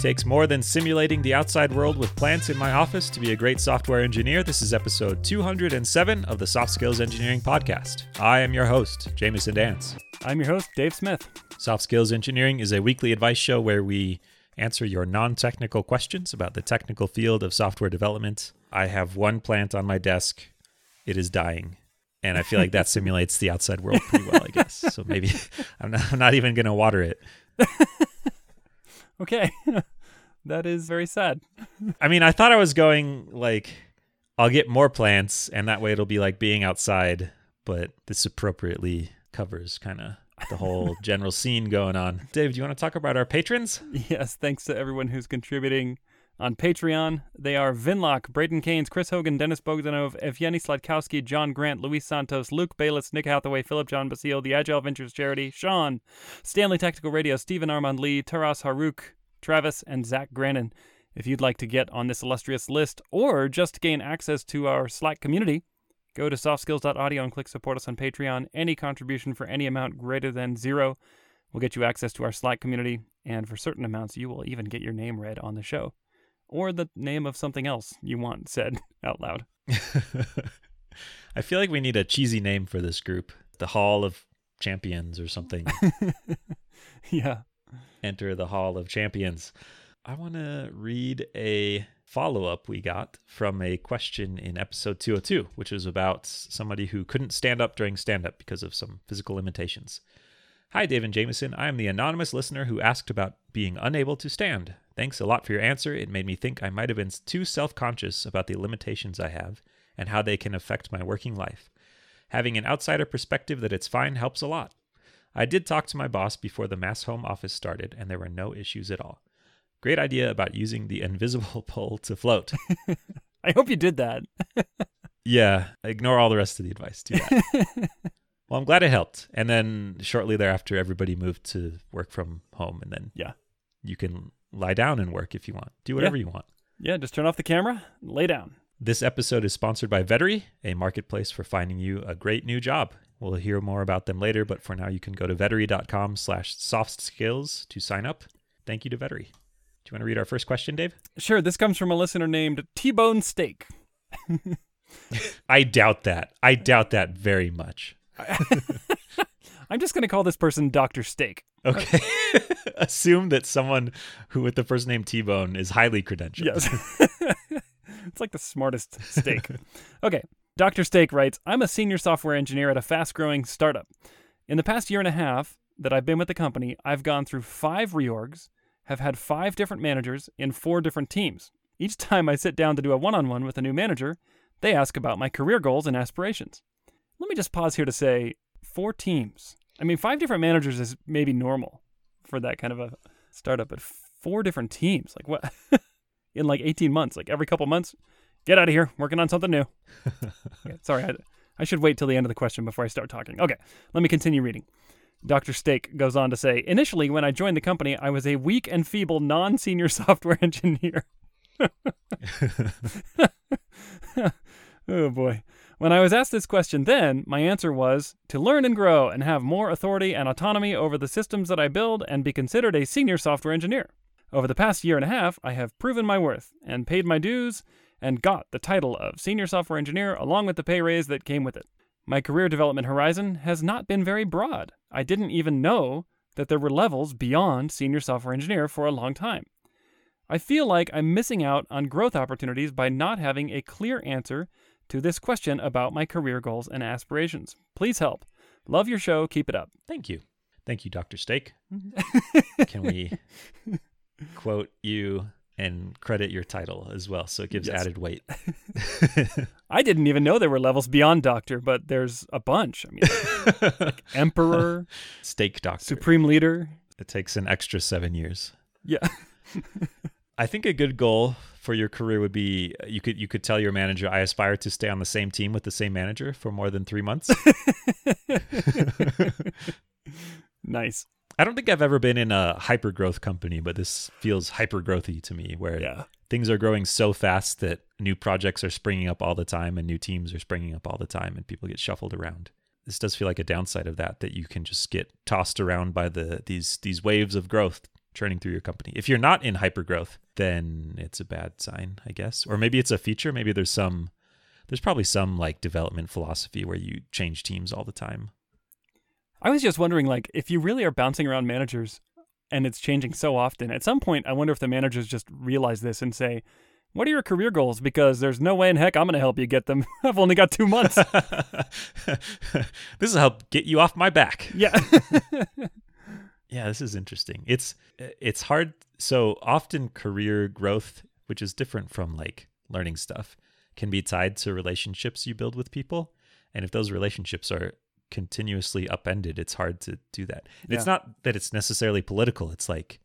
takes more than simulating the outside world with plants in my office to be a great software engineer. This is episode 207 of the Soft Skills Engineering Podcast. I am your host, Jamison Dance. I'm your host, Dave Smith. Soft Skills Engineering is a weekly advice show where we answer your non technical questions about the technical field of software development. I have one plant on my desk, it is dying. And I feel like that simulates the outside world pretty well, I guess. So maybe I'm not, I'm not even going to water it. Okay. that is very sad. I mean, I thought I was going like I'll get more plants and that way it'll be like being outside, but this appropriately covers kind of the whole general scene going on. Dave, do you want to talk about our patrons? Yes, thanks to everyone who's contributing on Patreon. They are Vinlock, Braden Keynes, Chris Hogan, Dennis Bogdanov, Evgeny Sladkowski, John Grant, Luis Santos, Luke Bayless, Nick Hathaway, Philip John Basile, the Agile Ventures Charity, Sean, Stanley Tactical Radio, Stephen Armand Lee, Taras Haruk, Travis, and Zach Grannon. If you'd like to get on this illustrious list or just gain access to our Slack community, go to softskills.audio and click support us on Patreon. Any contribution for any amount greater than zero will get you access to our Slack community, and for certain amounts, you will even get your name read on the show or the name of something else you want said out loud. I feel like we need a cheesy name for this group the Hall of Champions or something. yeah. Enter the Hall of Champions. I want to read a follow up we got from a question in episode 202, which was about somebody who couldn't stand up during stand up because of some physical limitations. Hi, Dave and Jamison. I am the anonymous listener who asked about being unable to stand. Thanks a lot for your answer. It made me think I might have been too self conscious about the limitations I have and how they can affect my working life. Having an outsider perspective that it's fine helps a lot. I did talk to my boss before the mass home office started, and there were no issues at all. Great idea about using the invisible pole to float. I hope you did that. yeah, ignore all the rest of the advice. Do that. well, I'm glad it helped. And then shortly thereafter, everybody moved to work from home, and then yeah, you can lie down and work if you want. Do whatever yeah. you want. Yeah, just turn off the camera, lay down. This episode is sponsored by Vettery, a marketplace for finding you a great new job. We'll hear more about them later, but for now you can go to vettery.com slash soft skills to sign up. Thank you to Vettery. Do you want to read our first question, Dave? Sure. This comes from a listener named T-Bone Steak. I doubt that. I doubt that very much. I'm just going to call this person Dr. Steak. Okay. Assume that someone who with the first name T-Bone is highly credentialed. Yes. it's like the smartest steak. okay. Dr. Steak writes I'm a senior software engineer at a fast growing startup. In the past year and a half that I've been with the company, I've gone through five reorgs, have had five different managers in four different teams. Each time I sit down to do a one on one with a new manager, they ask about my career goals and aspirations. Let me just pause here to say four teams. I mean, five different managers is maybe normal for that kind of a startup, but four different teams, like what? in like 18 months, like every couple months, get out of here, working on something new. okay, sorry, I, I should wait till the end of the question before I start talking. Okay, let me continue reading. Dr. Steak goes on to say Initially, when I joined the company, I was a weak and feeble non senior software engineer. oh boy. When I was asked this question then, my answer was to learn and grow and have more authority and autonomy over the systems that I build and be considered a senior software engineer. Over the past year and a half, I have proven my worth and paid my dues and got the title of senior software engineer along with the pay raise that came with it. My career development horizon has not been very broad. I didn't even know that there were levels beyond senior software engineer for a long time. I feel like I'm missing out on growth opportunities by not having a clear answer to this question about my career goals and aspirations. Please help. Love your show. Keep it up. Thank you. Thank you, Dr. Steak. Can we quote you and credit your title as well so it gives yes. added weight? I didn't even know there were levels beyond doctor, but there's a bunch. I mean, like emperor, steak doctor, supreme leader. It takes an extra 7 years. Yeah. I think a good goal for your career would be uh, you could you could tell your manager I aspire to stay on the same team with the same manager for more than 3 months. nice. I don't think I've ever been in a hyper growth company, but this feels hyper growthy to me where yeah. things are growing so fast that new projects are springing up all the time and new teams are springing up all the time and people get shuffled around. This does feel like a downside of that that you can just get tossed around by the these these waves of growth churning through your company. If you're not in hypergrowth, then it's a bad sign, I guess. Or maybe it's a feature. Maybe there's some there's probably some like development philosophy where you change teams all the time. I was just wondering, like, if you really are bouncing around managers and it's changing so often, at some point, I wonder if the managers just realize this and say, what are your career goals? Because there's no way in heck I'm going to help you get them. I've only got two months. this will help get you off my back. yeah. Yeah, this is interesting. It's it's hard. So often career growth, which is different from like learning stuff, can be tied to relationships you build with people. And if those relationships are continuously upended, it's hard to do that. And It's not that it's necessarily political. It's like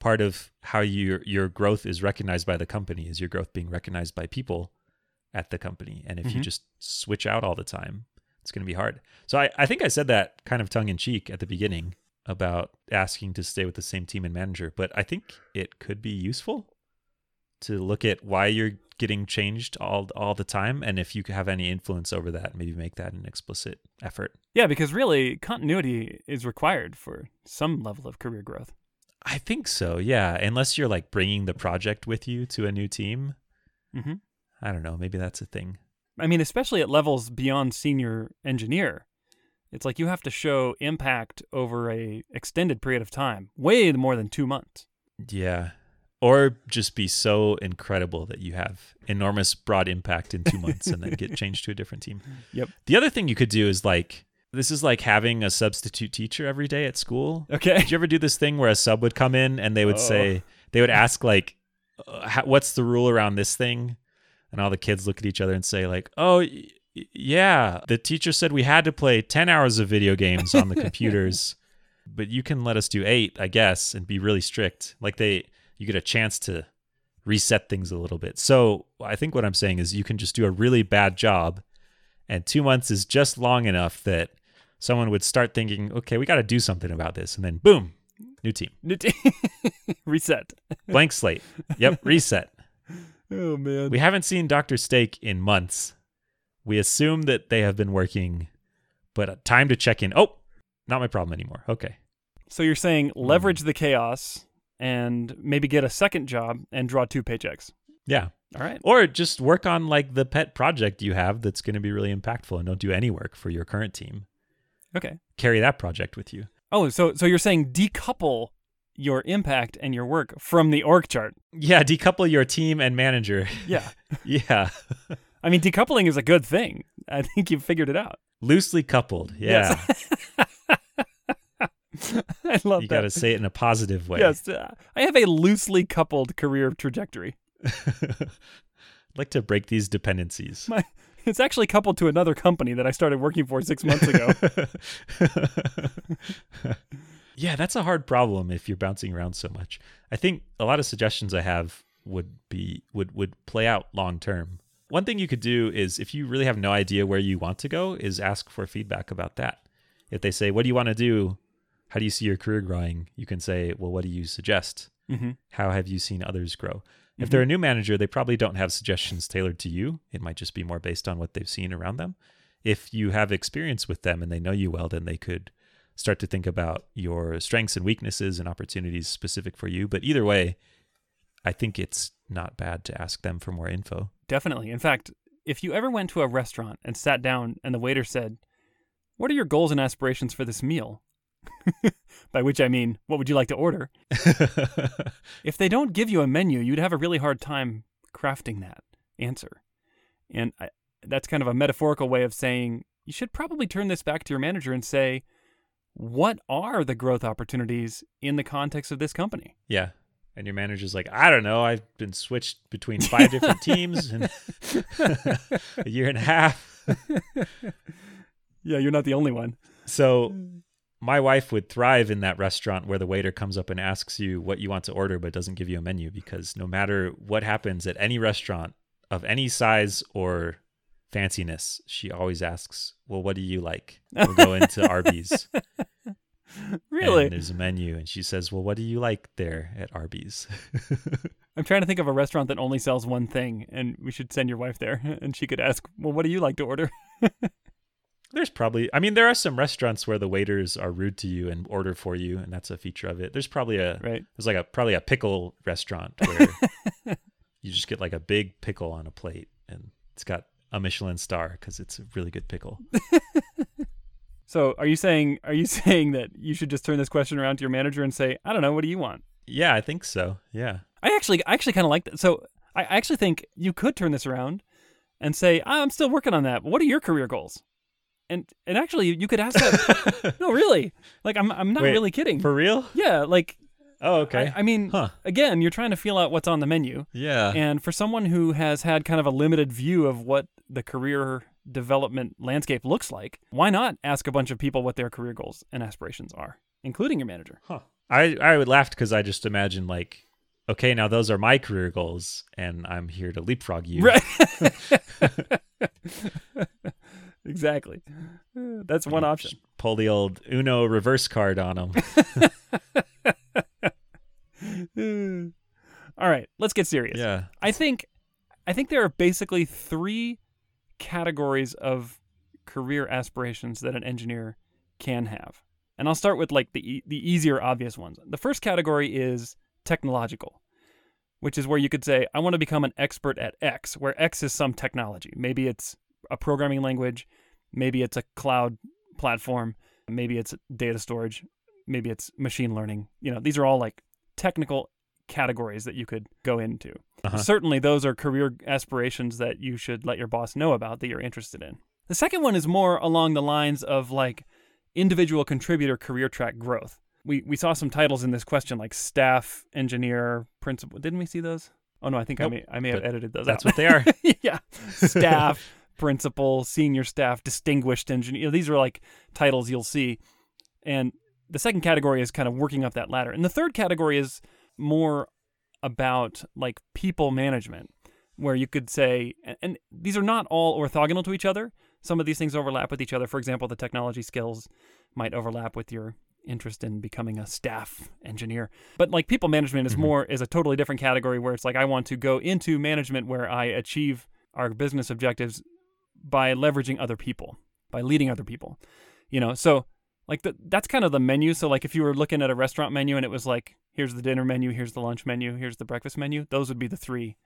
part of how your your growth is recognized by the company is your growth being recognized by people at the company. And if you Mhm. just switch out all the time, it's going to be hard. So I, I think I said that kind of tongue in cheek at the beginning about asking to stay with the same team and manager, but I think it could be useful to look at why you're getting changed all all the time and if you have any influence over that, maybe make that an explicit effort. yeah, because really, continuity is required for some level of career growth. I think so. Yeah, unless you're like bringing the project with you to a new team. hmm I don't know, maybe that's a thing. I mean, especially at levels beyond senior engineer. It's like you have to show impact over a extended period of time, way more than two months. Yeah. Or just be so incredible that you have enormous broad impact in two months and then get changed to a different team. Yep. The other thing you could do is like, this is like having a substitute teacher every day at school. Okay. Did you ever do this thing where a sub would come in and they would Oh. say, they would ask, like, uh, how, what's the rule around this thing? And all the kids look at each other and say, like, oh, yeah, the teacher said we had to play 10 hours of video games on the computers, but you can let us do eight, I guess, and be really strict. Like, they, you get a chance to reset things a little bit. So I think what I'm saying is you can just do a really bad job, and two months is just long enough that someone would start thinking, okay, we got to do something about this. And then boom, new team, New team. Reset. blank slate. Yep, reset. Oh man. We haven't seen Dr. Steak in months. We assume that they have been working, but uh, time to check in. Oh, not my problem anymore. Okay. So you're saying Hmm. leverage the chaos and maybe get a second job and draw two paychecks. Yeah. All right. Or just work on like the pet project you have that's going to be really impactful and don't do any work for your current team. Okay. Carry that project with you. Oh, so so you're saying decouple your impact and your work from the org chart. Yeah, decouple your team and manager. Yeah. yeah. I mean, decoupling is a good thing. I think you've figured it out. Loosely coupled. Yeah. I love that. you that. got to say it in a positive way. Yes, uh, I have a loosely coupled career trajectory. I'd like to break these dependencies. My, it's actually coupled to another company that I started working for six months ago. yeah, that's a hard problem if you're bouncing around so much. I think a lot of suggestions I have would be would would play out long term. One thing you could do is if you really have no idea where you want to go is ask for feedback about that. If they say, "What do you want to do? How do you see your career growing?" you can say, "Well, what do you suggest? hmm How have you seen others grow?" If they're a new manager, they probably don't have suggestions tailored to you. It might just be more based on what they've seen around them. If you have experience with them and they know you well, then they could start to think about your strengths and weaknesses and opportunities specific for you. But either way, I think it's not bad to ask them for more info. Definitely. In fact, if you ever went to a restaurant and sat down and the waiter said, What are your goals and aspirations for this meal? By which I mean, what would you like to order? If they don't give you a menu, you'd have a really hard time crafting that answer. And I, that's kind of a metaphorical way of saying you should probably turn this back to your manager and say, What are the growth opportunities in the context of this company? yeah. And your manager's like, I don't know. I've been switched between five different teams in a year and a half. Yeah, you're not the only one. So my wife would thrive in that restaurant where the waiter comes up and asks you what you want to order but doesn't give you a menu because no matter what happens at any restaurant of any size or fanciness, she always asks, "Well, what do you like?" We'll go into Arby's. Really? And there's a menu and she says, "Well, what do you like there at Arby's?" I'm trying to think of a restaurant that only sells one thing, and we should send your wife there, and she could ask, "Well, what do you like to order?" There's probably, I mean, there are some restaurants where the waiters are rude to you and order for you, and that's a feature of it. There's probably a, Right. there's like a probably a pickle restaurant where you just get like a big pickle on a plate, and it's got a Michelin star because it's a really good pickle. So are you saying are you saying that you should just turn this question around to your manager and say, I don't know, what do you want? Yeah, I think so. Yeah. I actually I actually kind of like that. So I actually think you could turn this around and say, I'm still working on that. What are your career goals? And and actually you could ask that. no, really. Like I'm I'm not Wait, really kidding. For real? yeah, like Oh, okay. I, I mean, Huh. again, you're trying to feel out what's on the menu. yeah. And for someone who has had kind of a limited view of what the career development landscape looks like, why not ask a bunch of people what their career goals and aspirations are, including your manager? Huh. I I would laugh because I just imagine like, okay, now those are my career goals, and I'm here to leapfrog you. Right. exactly. That's one option. just Pull the old Uno reverse card on them. All right, let's get serious. yeah. I think I think there are basically three categories of career aspirations that an engineer can have. And I'll start with like the the easier obvious ones. The first category is technological, which is where you could say I want to become an expert at X, where X is some technology. Maybe it's a programming language, maybe it's a cloud platform, maybe it's data storage, maybe it's machine learning. You know, these are all like technical categories that you could go into. Uh-huh. Certainly, those are career aspirations that you should let your boss know about that you're interested in. The second one is more along the lines of like individual contributor career track growth. We we saw some titles in this question like staff engineer, principal. Didn't we see those? Oh no, I think Nope, I may I may have edited those. That's out. what they are. yeah, staff, principal, senior staff, distinguished engineer. These are like titles you'll see. And the second category is kind of working up that ladder. And the third category is more about like people management, where you could say, and, these are not all orthogonal to each other. Some of these things overlap with each other. For example, the technology skills might overlap with your interest in becoming a staff engineer. But like people management is Mhm. more is a totally different category where it's like I want to go into management where I achieve our business objectives by leveraging other people, by leading other people. You know, so like the, that's kind of the menu. So like if you were looking at a restaurant menu and it was like here's the dinner menu, here's the lunch menu, here's the breakfast menu, those would be the three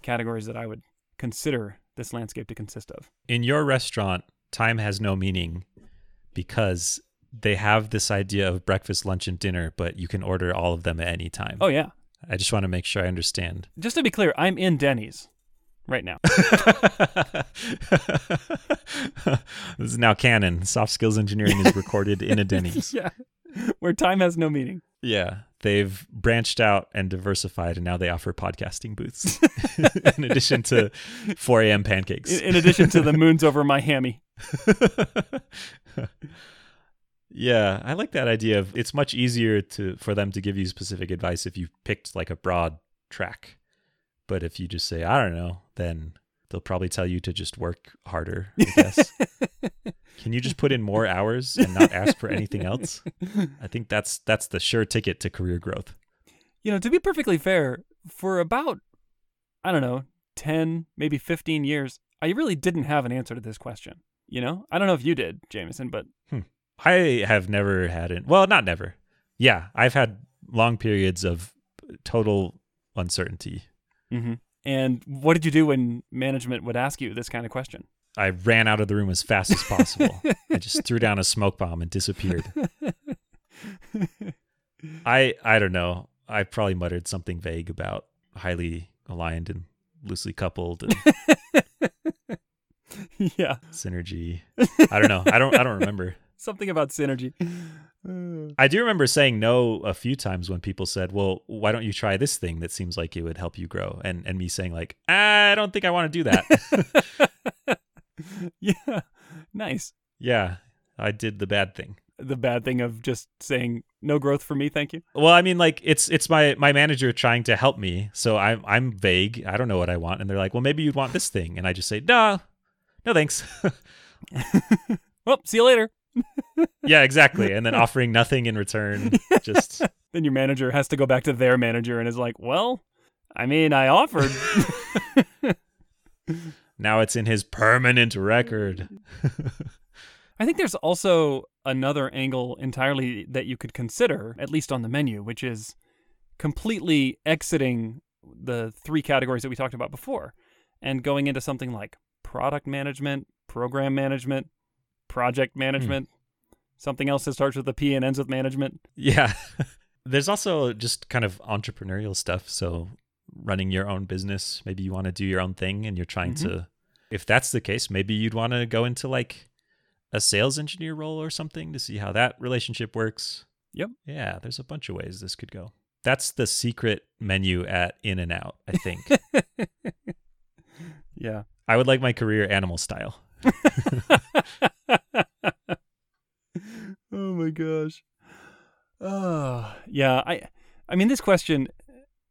categories that I would consider this landscape to consist of. In your restaurant, time has no meaning because they have this idea of breakfast, lunch, and dinner, but you can order all of them at any time. Oh yeah. I just want to make sure I understand. Just to be clear, I'm in Denny's right now. this is now canon. Soft skills engineering is recorded in a Denny's. yeah. Where time has no meaning. Yeah, they've branched out and diversified, and now they offer podcasting booths in addition to 4 a.m. pancakes. In, in addition to the moons over my hammy. yeah, I like that idea of it's much easier to for them to give you specific advice if you picked like a broad track. But if you just say, I don't know, then they'll probably tell you to just work harder, I guess. Can you just put in more hours and not ask for anything else? I think that's that's the sure ticket to career growth. You know, to be perfectly fair, for about, I don't know, 10, maybe 15 years, I really didn't have an answer to this question. You know, I don't know if you did, Jamison, but hmm. I have never had it. Well, not never. Yeah, I've had long periods of total uncertainty. Hmm and what did you do when management would ask you this kind of question? I ran out of the room as fast as possible. I just threw down a smoke bomb and disappeared. I I don't know. I probably muttered something vague about highly aligned and loosely coupled and yeah, synergy. I don't know. I don't I don't remember. something about synergy. Uh, I do remember saying no a few times when people said, "Well, why don't you try this thing that seems like it would help you grow?" And and me saying like, "I don't think I want to do that." yeah, nice. yeah, I did the bad thing. The bad thing of just saying no growth for me, thank you. Well, I mean, like it's it's my my manager trying to help me, so I'm I'm vague. I don't know what I want, and they're like, "Well, maybe you'd want this thing," and I just say, "No, no, thanks." Well, see you later. Yeah, exactly. And then offering nothing in return, just Then your manager has to go back to their manager and is like, "Well, I mean, I offered." now it's in his permanent record. I think there's also another angle entirely that you could consider, at least on the menu, which is completely exiting the three categories that we talked about before and going into something like product management, program management, project management, something else that starts with a P and ends with management. Yeah. There's also just kind of entrepreneurial stuff. So, running your own business, maybe you want to do your own thing and you're trying Mhm. to, if that's the case, maybe you'd want to go into like a sales engineer role or something to see how that relationship works. Yep. Yeah. There's a bunch of ways this could go. That's the secret menu at In-N-Out, I think. Yeah. I would like my career animal style. oh my gosh. Oh, yeah. I I mean this question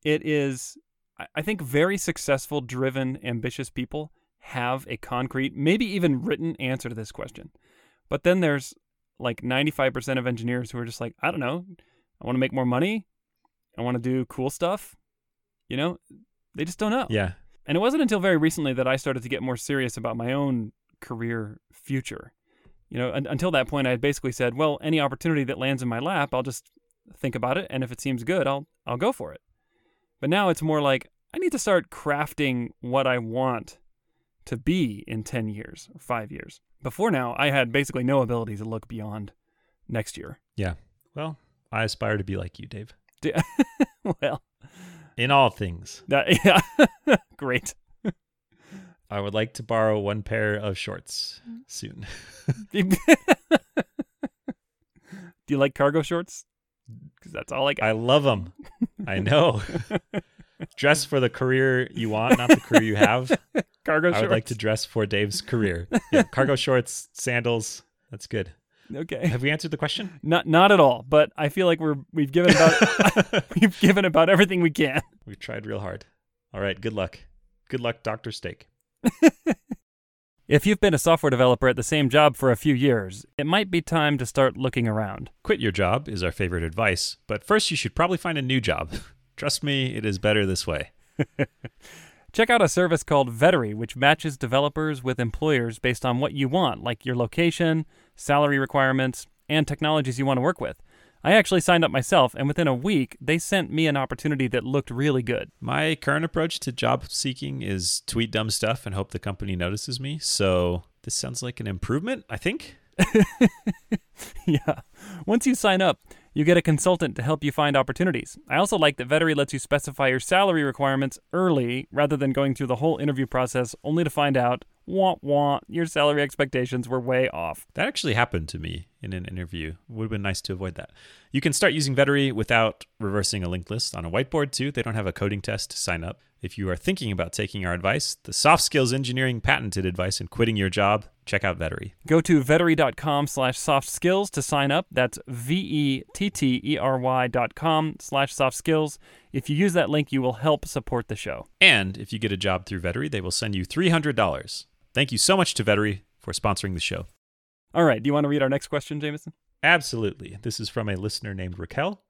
it is I- I think very successful, driven, ambitious people have a concrete, maybe even written answer to this question. But then there's like 95% of engineers who are just like, I don't know, I want to make more money. I want to do cool stuff. You know, they just don't know. Yeah. And it wasn't until very recently that I started to get more serious about my own career future. You know, un- until that point, I had basically said, well, any opportunity that lands in my lap, I'll just think about it, and if it seems good, I'll I'll go for it. But now it's more like I need to start crafting what I want to be in 10 years or 5 years. Before now, I had basically no ability to look beyond next year. Yeah. Well, I aspire to be like you, Dave, well, in all things. that yeah. Great. I would like to borrow one pair of shorts soon. Do you like cargo shorts? Because that's all I got. I love them. I know. dress for the career you want, not the career you have. cargo I shorts. I would like to dress for Dave's career. Yeah, cargo shorts, sandals. That's good. Okay. Have we answered the question? Not not at all. But I feel like we're we've given about we've given about everything we can. We've tried real hard. All right. Good luck. Good luck, Dr. Steak. If you've been a software developer at the same job for a few years, it might be time to start looking around. Quit your job is our favorite advice, but first you should probably find a new job. Trust me, it is better this way. Check out a service called Vettery, which matches developers with employers based on what you want, like your location, salary requirements, and technologies you want to work with. I actually signed up myself, and within a week, they sent me an opportunity that looked really good. My current approach to job seeking is tweet dumb stuff and hope the company notices me. So this sounds like an improvement, I think. yeah. Once you sign up, you get a consultant to help you find opportunities. I also like that Vettery lets you specify your salary requirements early rather than going through the whole interview process only to find out, wah wah, your salary expectations were way off. That actually happened to me in an interview. Would have been nice to avoid that. You can start using Vettery without reversing a linked list on a whiteboard too. They don't have a coding test to sign up. If you are thinking about taking our advice, the soft skills engineering patented advice and quitting your job, check out Vettery. Go to vettery.com slash soft skills to sign up. That's V-E-T-T-E-R-Y dot com slash soft skills. If you use that link, you will help support the show. And if you get a job through Vettery, they will send you $300. Thank you so much to Vettery for sponsoring the show. All right. Do you want to read our next question, Jamison? Absolutely. This is from a listener named Raquel.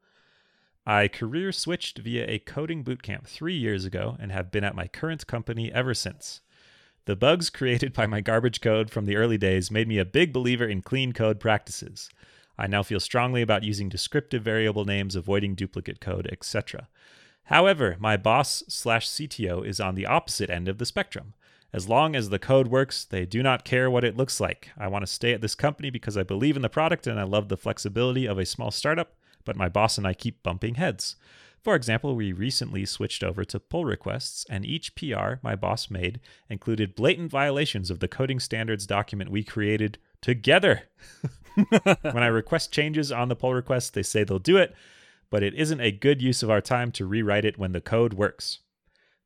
I career switched via a coding bootcamp three years ago and have been at my current company ever since. The bugs created by my garbage code from the early days made me a big believer in clean code practices. I now feel strongly about using descriptive variable names, avoiding duplicate code, etc. However, my boss slash CTO is on the opposite end of the spectrum. As long as the code works, they do not care what it looks like. I want to stay at this company because I believe in the product and I love the flexibility of a small startup, but my boss and I keep bumping heads. For example, we recently switched over to pull requests, and each PR my boss made included blatant violations of the coding standards document we created together. when I request changes on the pull request, they say they'll do it, but it isn't a good use of our time to rewrite it when the code works.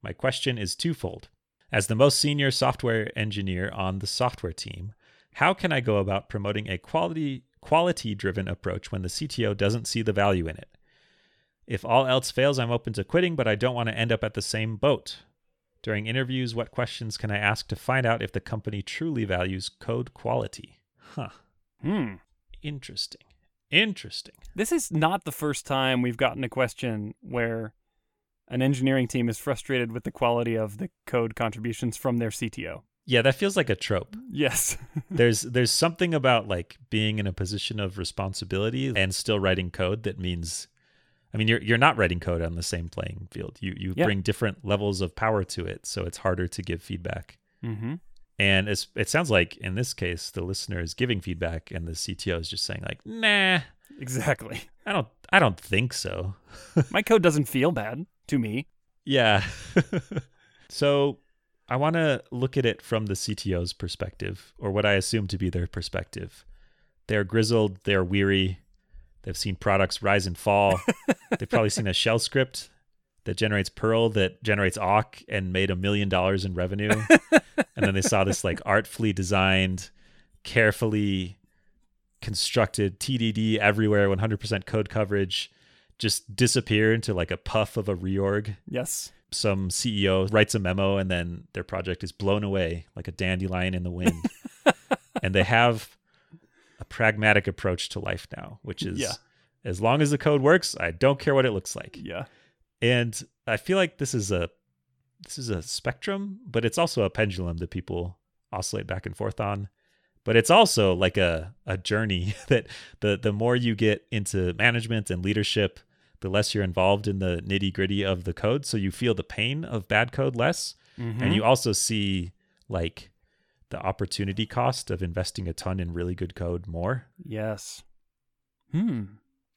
My question is twofold. As the most senior software engineer on the software team, how can I go about promoting a quality quality driven approach when the CTO doesn't see the value in it? If all else fails, I'm open to quitting, but I don't want to end up at the same boat. During interviews, what questions can I ask to find out if the company truly values code quality? Huh. Hmm. Interesting. Interesting. This is not the first time we've gotten a question where an engineering team is frustrated with the quality of the code contributions from their CTO. Yeah, that feels like a trope. Yes. there's there's something about like being in a position of responsibility and still writing code that means I mean you're you're not writing code on the same playing field. You you Yeah. bring different levels of power to it, so it's harder to give feedback. mm-hmm. And it's, it sounds like in this case the listener is giving feedback and the CTO is just saying like, "Nah, Exactly. I don't I don't think so." My code doesn't feel bad to me. Yeah. so I want to look at it from the CTO's perspective, or what I assume to be their perspective. They're grizzled, they're weary, they've seen products rise and fall. they've probably seen a shell script that generates Perl that generates awk and made a million dollars in revenue. and then they saw this like artfully designed, carefully constructed TDD everywhere, 100% code coverage just disappear into like a puff of a reorg Yes. some CEO writes a memo and then their project is blown away like a dandelion in the wind. and they have a pragmatic approach to life now, which is Yeah. as long as the code works, I don't care what it looks like. Yeah. And I feel like this is a this is a spectrum, but it's also a pendulum that people oscillate back and forth on. But it's also like a a journey that the the more you get into management and leadership, the less you're involved in the nitty gritty of the code. So you feel the pain of bad code less. Mhm. And you also see like the opportunity cost of investing a ton in really good code more. Yes. Hmm.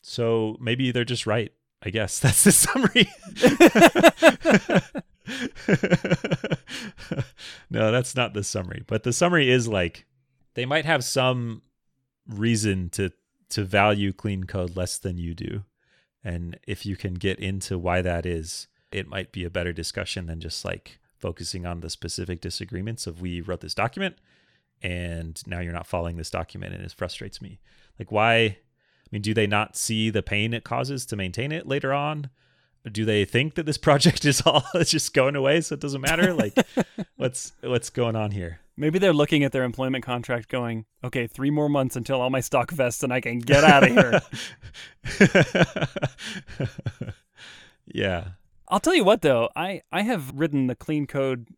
So maybe they're just right. I guess that's the summary. no, that's not the summary. But the summary is like they might have some reason to to value clean code less than you do. And if you can get into why that is, it might be a better discussion than just like focusing on the specific disagreements of we wrote this document and now you're not following this document and it frustrates me. Like why I mean, do they not see the pain it causes to maintain it later on? Do they think that this project is all it's just going away so it doesn't matter? Like what's what's going on here? Maybe they're looking at their employment contract going, okay, three more months until all my stock vests and I can get out of here. yeah. I'll tell you what though, I, I have ridden the clean code,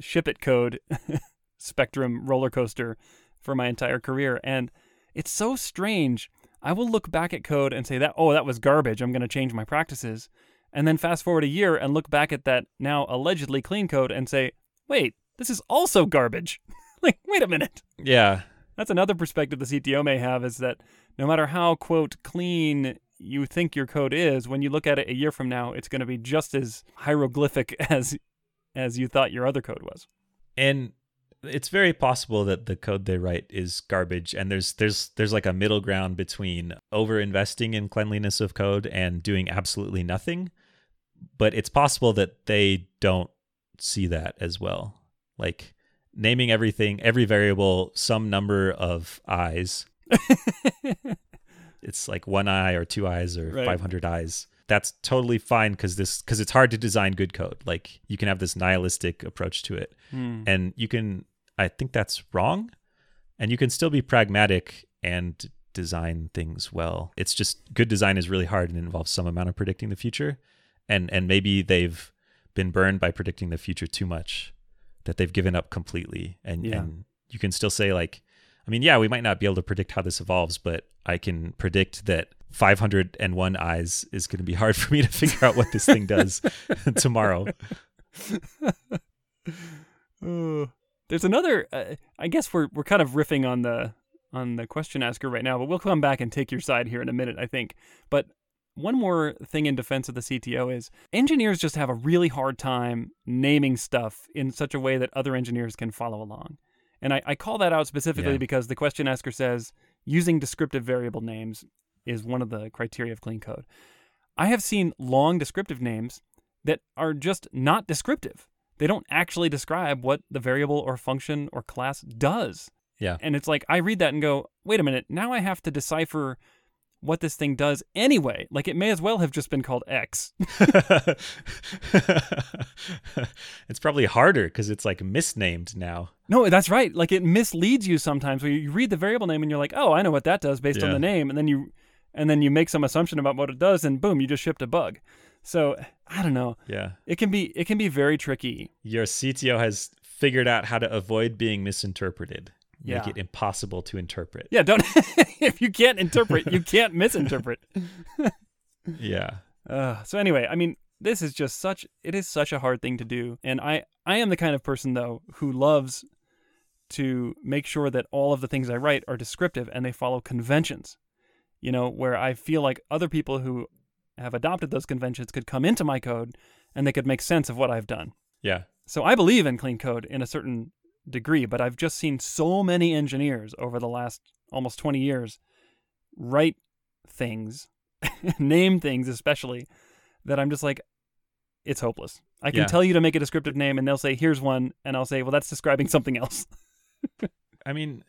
ship it code spectrum roller coaster for my entire career. And it's so strange. I will look back at code and say that, oh, that was garbage. I'm going to change my practices. And then fast forward a year and look back at that now allegedly clean code and say, wait, this is also garbage. like, wait a minute. Yeah. That's another perspective the CTO may have is that no matter how, quote, clean you think your code is, when you look at it a year from now, it's going to be just as hieroglyphic as as you thought your other code was. And it's very possible that the code they write is garbage and there's there's there's like a middle ground between over investing in cleanliness of code and doing absolutely nothing but it's possible that they don't see that as well like naming everything every variable some number of eyes it's like one eye or two eyes or Right. 500 eyes that's totally fine because this because it's hard to design good code. Like you can have this nihilistic approach to it. Hmm. and you can i think that's wrong. And you can still be pragmatic and design things well. It's just good design is really hard and involves some amount of predicting the future. And and maybe they've been burned by predicting the future too much that they've given up completely and Yeah. and you can still say like i mean yeah we might not be able to predict how this evolves but i can predict that 501 eyes is going to be hard for me to figure out what this thing does tomorrow there's another. Uh, I guess we're we're kind of riffing on the on the question asker right now, but we'll come back and take your side here in a minute, I think. But one more thing in defense of the CTO is engineers just have a really hard time naming stuff in such a way that other engineers can follow along. And I, I call that out specifically Yeah. because the question asker says using descriptive variable names is one of the criteria of clean code. I have seen long descriptive names that are just not descriptive. They don't actually describe what the variable or function or class does. Yeah. And it's like, I read that and go, wait a minute, now I have to decipher what this thing does anyway. Like, it may as well have just been called X. it's probably harder because it's like misnamed now. no, that's right. Like, it misleads you sometimes where you read the variable name and you're like, oh, I know what that does based on the name. And then you. And then you make some assumption about what it does, and boom, you just shipped a bug. So I don't know. Yeah. It can be it can be very tricky. Your CTO has figured out how to avoid being misinterpreted. Make Yeah. it impossible to interpret. Yeah, don't. if you can't interpret, you can't misinterpret. Yeah. Uh, so anyway, I mean, this is just such. It is such a hard thing to do, and I I am the kind of person though who loves to make sure that all of the things I write are descriptive and they follow conventions. You know, where I feel like other people who have adopted those conventions could come into my code and they could make sense of what I've done. Yeah. So I believe in clean code in a certain degree, but I've just seen so many engineers over the last almost 20 years write things, name things especially, that I'm just like, it's hopeless. I can Yeah. tell you to make a descriptive name, and they'll say, here's one. And I'll say, well, that's describing something else. I mean,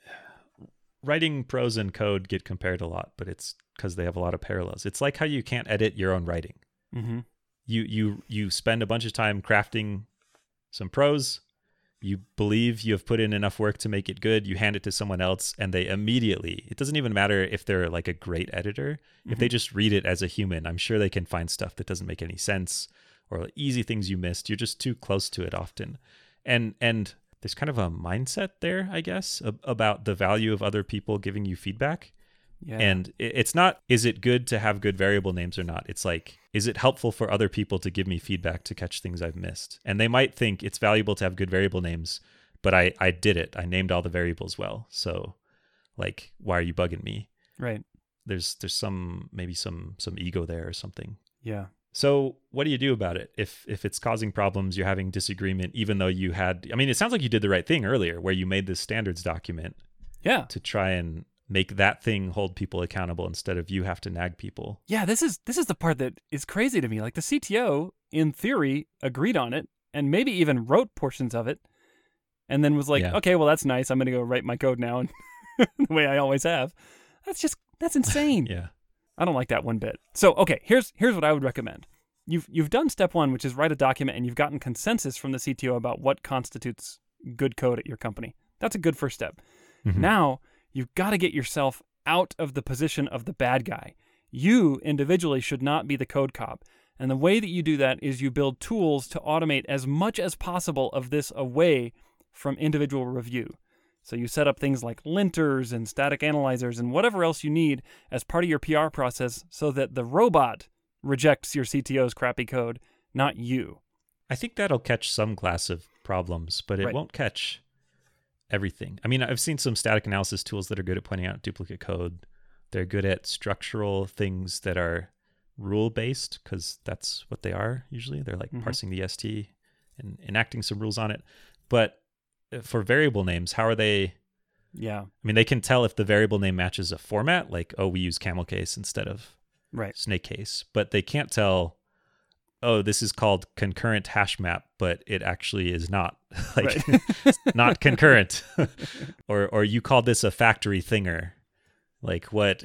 writing prose and code get compared a lot, but it's because they have a lot of parallels. It's like how you can't edit your own writing. Mm-hmm. You you you spend a bunch of time crafting some prose. You believe you have put in enough work to make it good. You hand it to someone else, and they immediately. It doesn't even matter if they're like a great editor. If they mm-hmm. just read it as a human, I'm sure they can find stuff that doesn't make any sense or easy things you missed. You're just too close to it often, and and there's kind of a mindset there, I guess, ab- about the value of other people giving you feedback. Yeah. And it's not, is it good to have good variable names or not? It's like, is it helpful for other people to give me feedback to catch things I've missed? And they might think it's valuable to have good variable names, but I, I did it. I named all the variables well. So, like, why are you bugging me? right. There's there's some maybe some some ego there or something. Yeah. So what do you do about it if if it's causing problems? You're having disagreement, even though you had. I mean, it sounds like you did the right thing earlier, where you made this standards document Yeah. to try and make that thing hold people accountable instead of you have to nag people. Yeah. This is this is the part that is crazy to me. Like the CTO, in theory, agreed on it and maybe even wrote portions of it, and then was like, Yeah. "Okay, well that's nice. I'm gonna go write my code now, and the way I always have." That's just that's insane. Yeah. I don't like that one bit. So, okay, here's here's what I would recommend. You've you've done step 1, which is write a document and you've gotten consensus from the CTO about what constitutes good code at your company. That's a good first step. Mhm. Now, you've got to get yourself out of the position of the bad guy. You individually should not be the code cop. And the way that you do that is you build tools to automate as much as possible of this away from individual review. So you set up things like linters and static analyzers and whatever else you need as part of your PR process so that the robot rejects your CTO's crappy code, not you. I think that'll catch some class of problems, but it Right. won't catch everything. I mean, I've seen some static analysis tools that are good at pointing out duplicate code. They're good at structural things that are rule based because that's what they are usually. They're like Mhm. parsing the ST and enacting some rules on it. But uh, for variable names, how are they? Yeah, I mean, they can tell if the variable name matches a format, like, oh, we use camel case instead of right. snake case, but they can't tell, oh, this is called concurrent hash map, but it actually is not like Right. not concurrent. or or you call this a factory thinger. Like what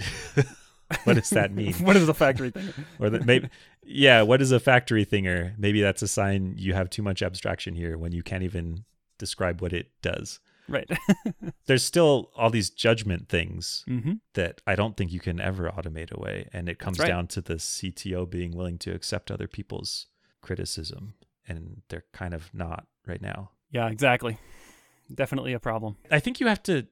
what does that mean? what is a factory thing? or that maybe yeah, what is a factory thinger? Maybe that's a sign you have too much abstraction here when you can't even describe what it does. Right. There's still all these judgment things mm-hmm. that I don't think you can ever automate away. And it comes right. down to the CTO being willing to accept other people's criticism. And they're kind of not right now. Yeah, exactly. Definitely a problem. I think you have to,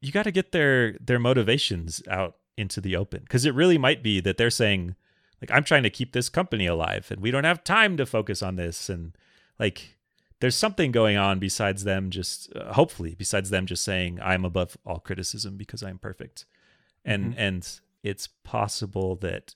you got to get their their motivations out into the open because it really might be that they're saying, like, I'm trying to keep this company alive and we don't have time to focus on this. And like, there's something going on besides them just, uh, hopefully, besides them just saying, I'm above all criticism because I'm perfect. And, Mhm. and it's possible that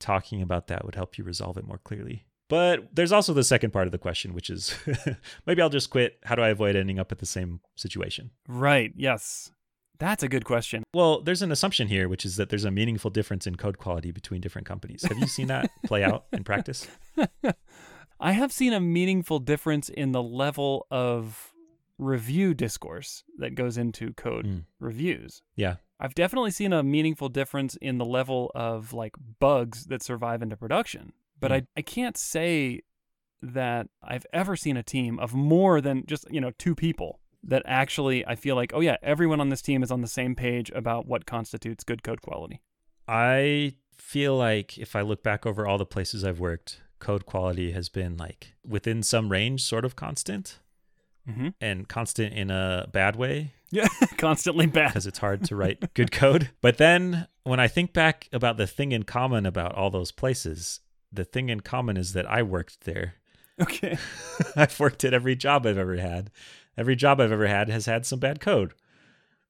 talking about that would help you resolve it more clearly. But there's also the second part of the question, which is maybe I'll just quit. How do I avoid ending up at the same situation? Right. Yes. That's a good question. Well, there's an assumption here, which is that there's a meaningful difference in code quality between different companies. Have you seen that play out in practice? I have seen a meaningful difference in the level of review discourse that goes into code Mm. reviews. Yeah. I've definitely seen a meaningful difference in the level of like bugs that survive into production. But Mm. I, I can't say that I've ever seen a team of more than just, you know, two people that actually I feel like, oh yeah, everyone on this team is on the same page about what constitutes good code quality. I feel like if I look back over all the places I've worked, code quality has been like within some range, sort of constant. Mm-hmm. and constant in a bad way Yeah, constantly bad. because it's hard to write good code. But then when I think back about the thing in common about all those places, the thing in common is that I worked there. Okay. I've worked at every job I've ever had. Every job I've ever had has had some bad code.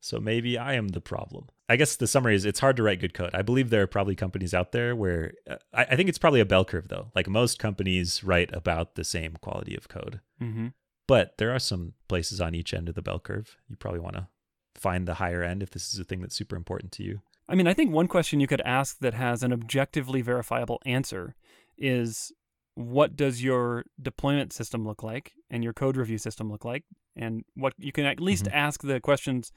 So maybe I am the problem. I guess the summary is it's hard to write good code. I believe there are probably companies out there where uh, I, I think it's probably a bell curve though. Like most companies write about the same quality of code. Mm-hmm. But there are some places on each end of the bell curve. You probably want to find the higher end if this is a thing that's super important to you. I mean, I think one question you could ask that has an objectively verifiable answer is what does your deployment system look like and your code review system look like? And what you can at least Mhm. ask the questions,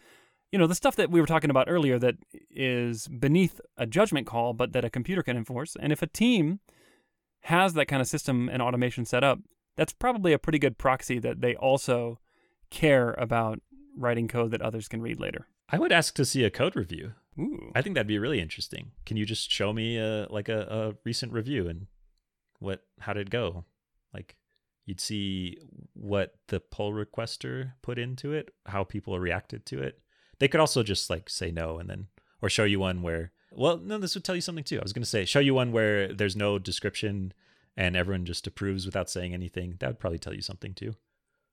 you know, the stuff that we were talking about earlier that is beneath a judgment call, but that a computer can enforce. And if a team has that kind of system and automation set up, that's probably a pretty good proxy that they also care about writing code that others can read later. I would ask to see a code review. Ooh. I think that'd be really interesting. Can you just show me a, like a, a recent review and what how did it go? Like you'd see what the pull requester put into it, how people reacted to it. They could also just like say no and then or show you one where well, no, this would tell you something too. I was going to say show you one where there's no description and everyone just approves without saying anything. That would probably tell you something too.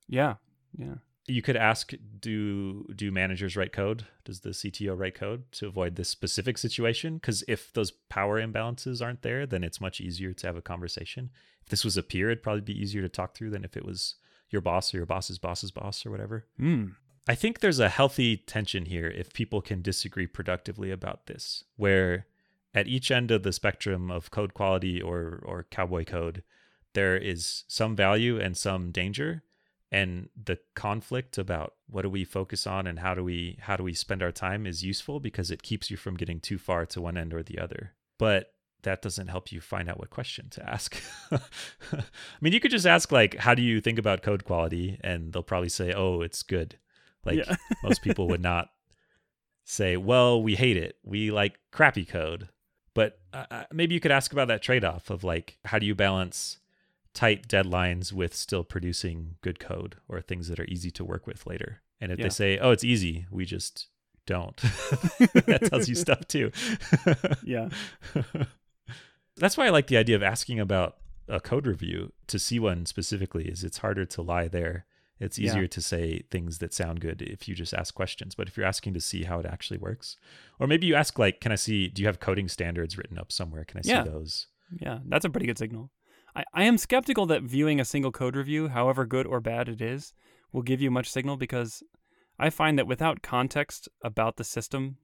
Yeah. Yeah. You could ask do do managers write code? Does the CTO write code to avoid this specific situation? Because if those power imbalances aren't there, then it's much easier to have a conversation. If this was a peer, it'd probably be easier to talk through than if it was your boss or your boss's boss's boss or whatever. Mm. I think there's a healthy tension here if people can disagree productively about this, where at each end of the spectrum of code quality or or cowboy code, there is some value and some danger. And the conflict about what do we focus on and how do we how do we spend our time is useful because it keeps you from getting too far to one end or the other. But that doesn't help you find out what question to ask. I mean, you could just ask like, "How do you think about code quality?" and they'll probably say, "Oh, it's good." Like Yeah. most people would not say, "Well, we hate it. We like crappy code." But uh, uh, maybe you could ask about that trade-off of like, how do you balance tight deadlines with still producing good code or things that are easy to work with later? And if Yeah. they say, "Oh, it's easy," we just don't. that tells you stuff too. Yeah. That's why I like the idea of asking about a code review to see one specifically is it's harder to lie there. It's Yeah. easier to say things that sound good if you just ask questions. But if you're asking to see how it actually works, or maybe you ask like, can I see, do you have coding standards written up somewhere? Can I see those? Yeah. That's a pretty good signal. I, I am skeptical that viewing a single code review, however good or bad it is, will give you much signal because I find that without context about the system,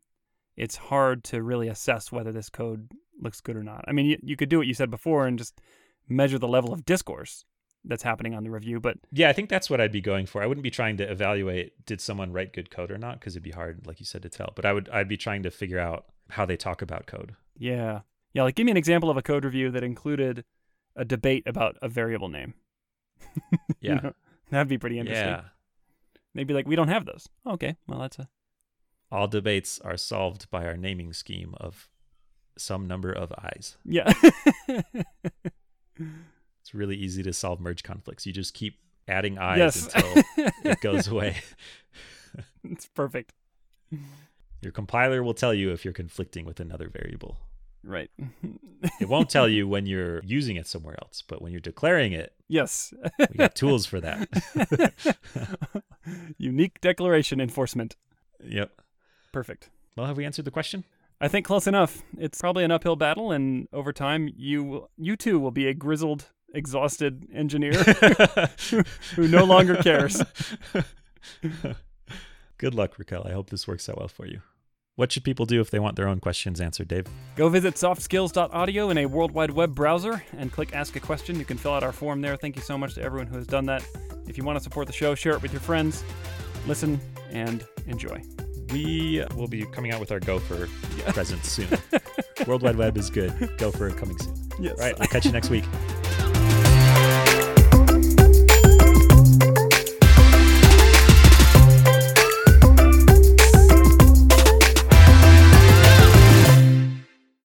it's hard to really assess whether this code looks good or not. I mean, you, you could do what you said before and just measure the level of discourse that's happening on the review, but Yeah, I think that's what I'd be going for. I wouldn't be trying to evaluate did someone write good code or not because it'd be hard, like you said, to tell. But I would I'd be trying to figure out how they talk about code. yeah. Yeah, like give me an example of a code review that included a debate about a variable name. You Yeah, know, that'd be pretty interesting. yeah. Maybe like we don't have those. Okay, well that's a All debates are solved by our naming scheme of some number of eyes. yeah. It's really easy to solve merge conflicts. You just keep adding eyes yes, until it goes away. it's perfect. Your compiler will tell you if you're conflicting with another variable. Right. It won't tell you when you're using it somewhere else, but when you're declaring it, yes. we got tools for that. Unique declaration enforcement. yep. Perfect. Well, have we answered the question? I think close enough. It's probably an uphill battle, and over time, you you too will be a grizzled, exhausted engineer who no longer cares. Good luck, Raquel. I hope this works out well for you. What should people do if they want their own questions answered, Dave? Go visit softskills.audio in a World Wide Web browser and click Ask a Question. You can fill out our form there. Thank you so much to everyone who has done that. If you want to support the show, share it with your friends. Listen and enjoy. We will be coming out with our Gopher presence soon. World Wide Web is good. Gopher coming soon. Yes. All right, we'll catch you next week.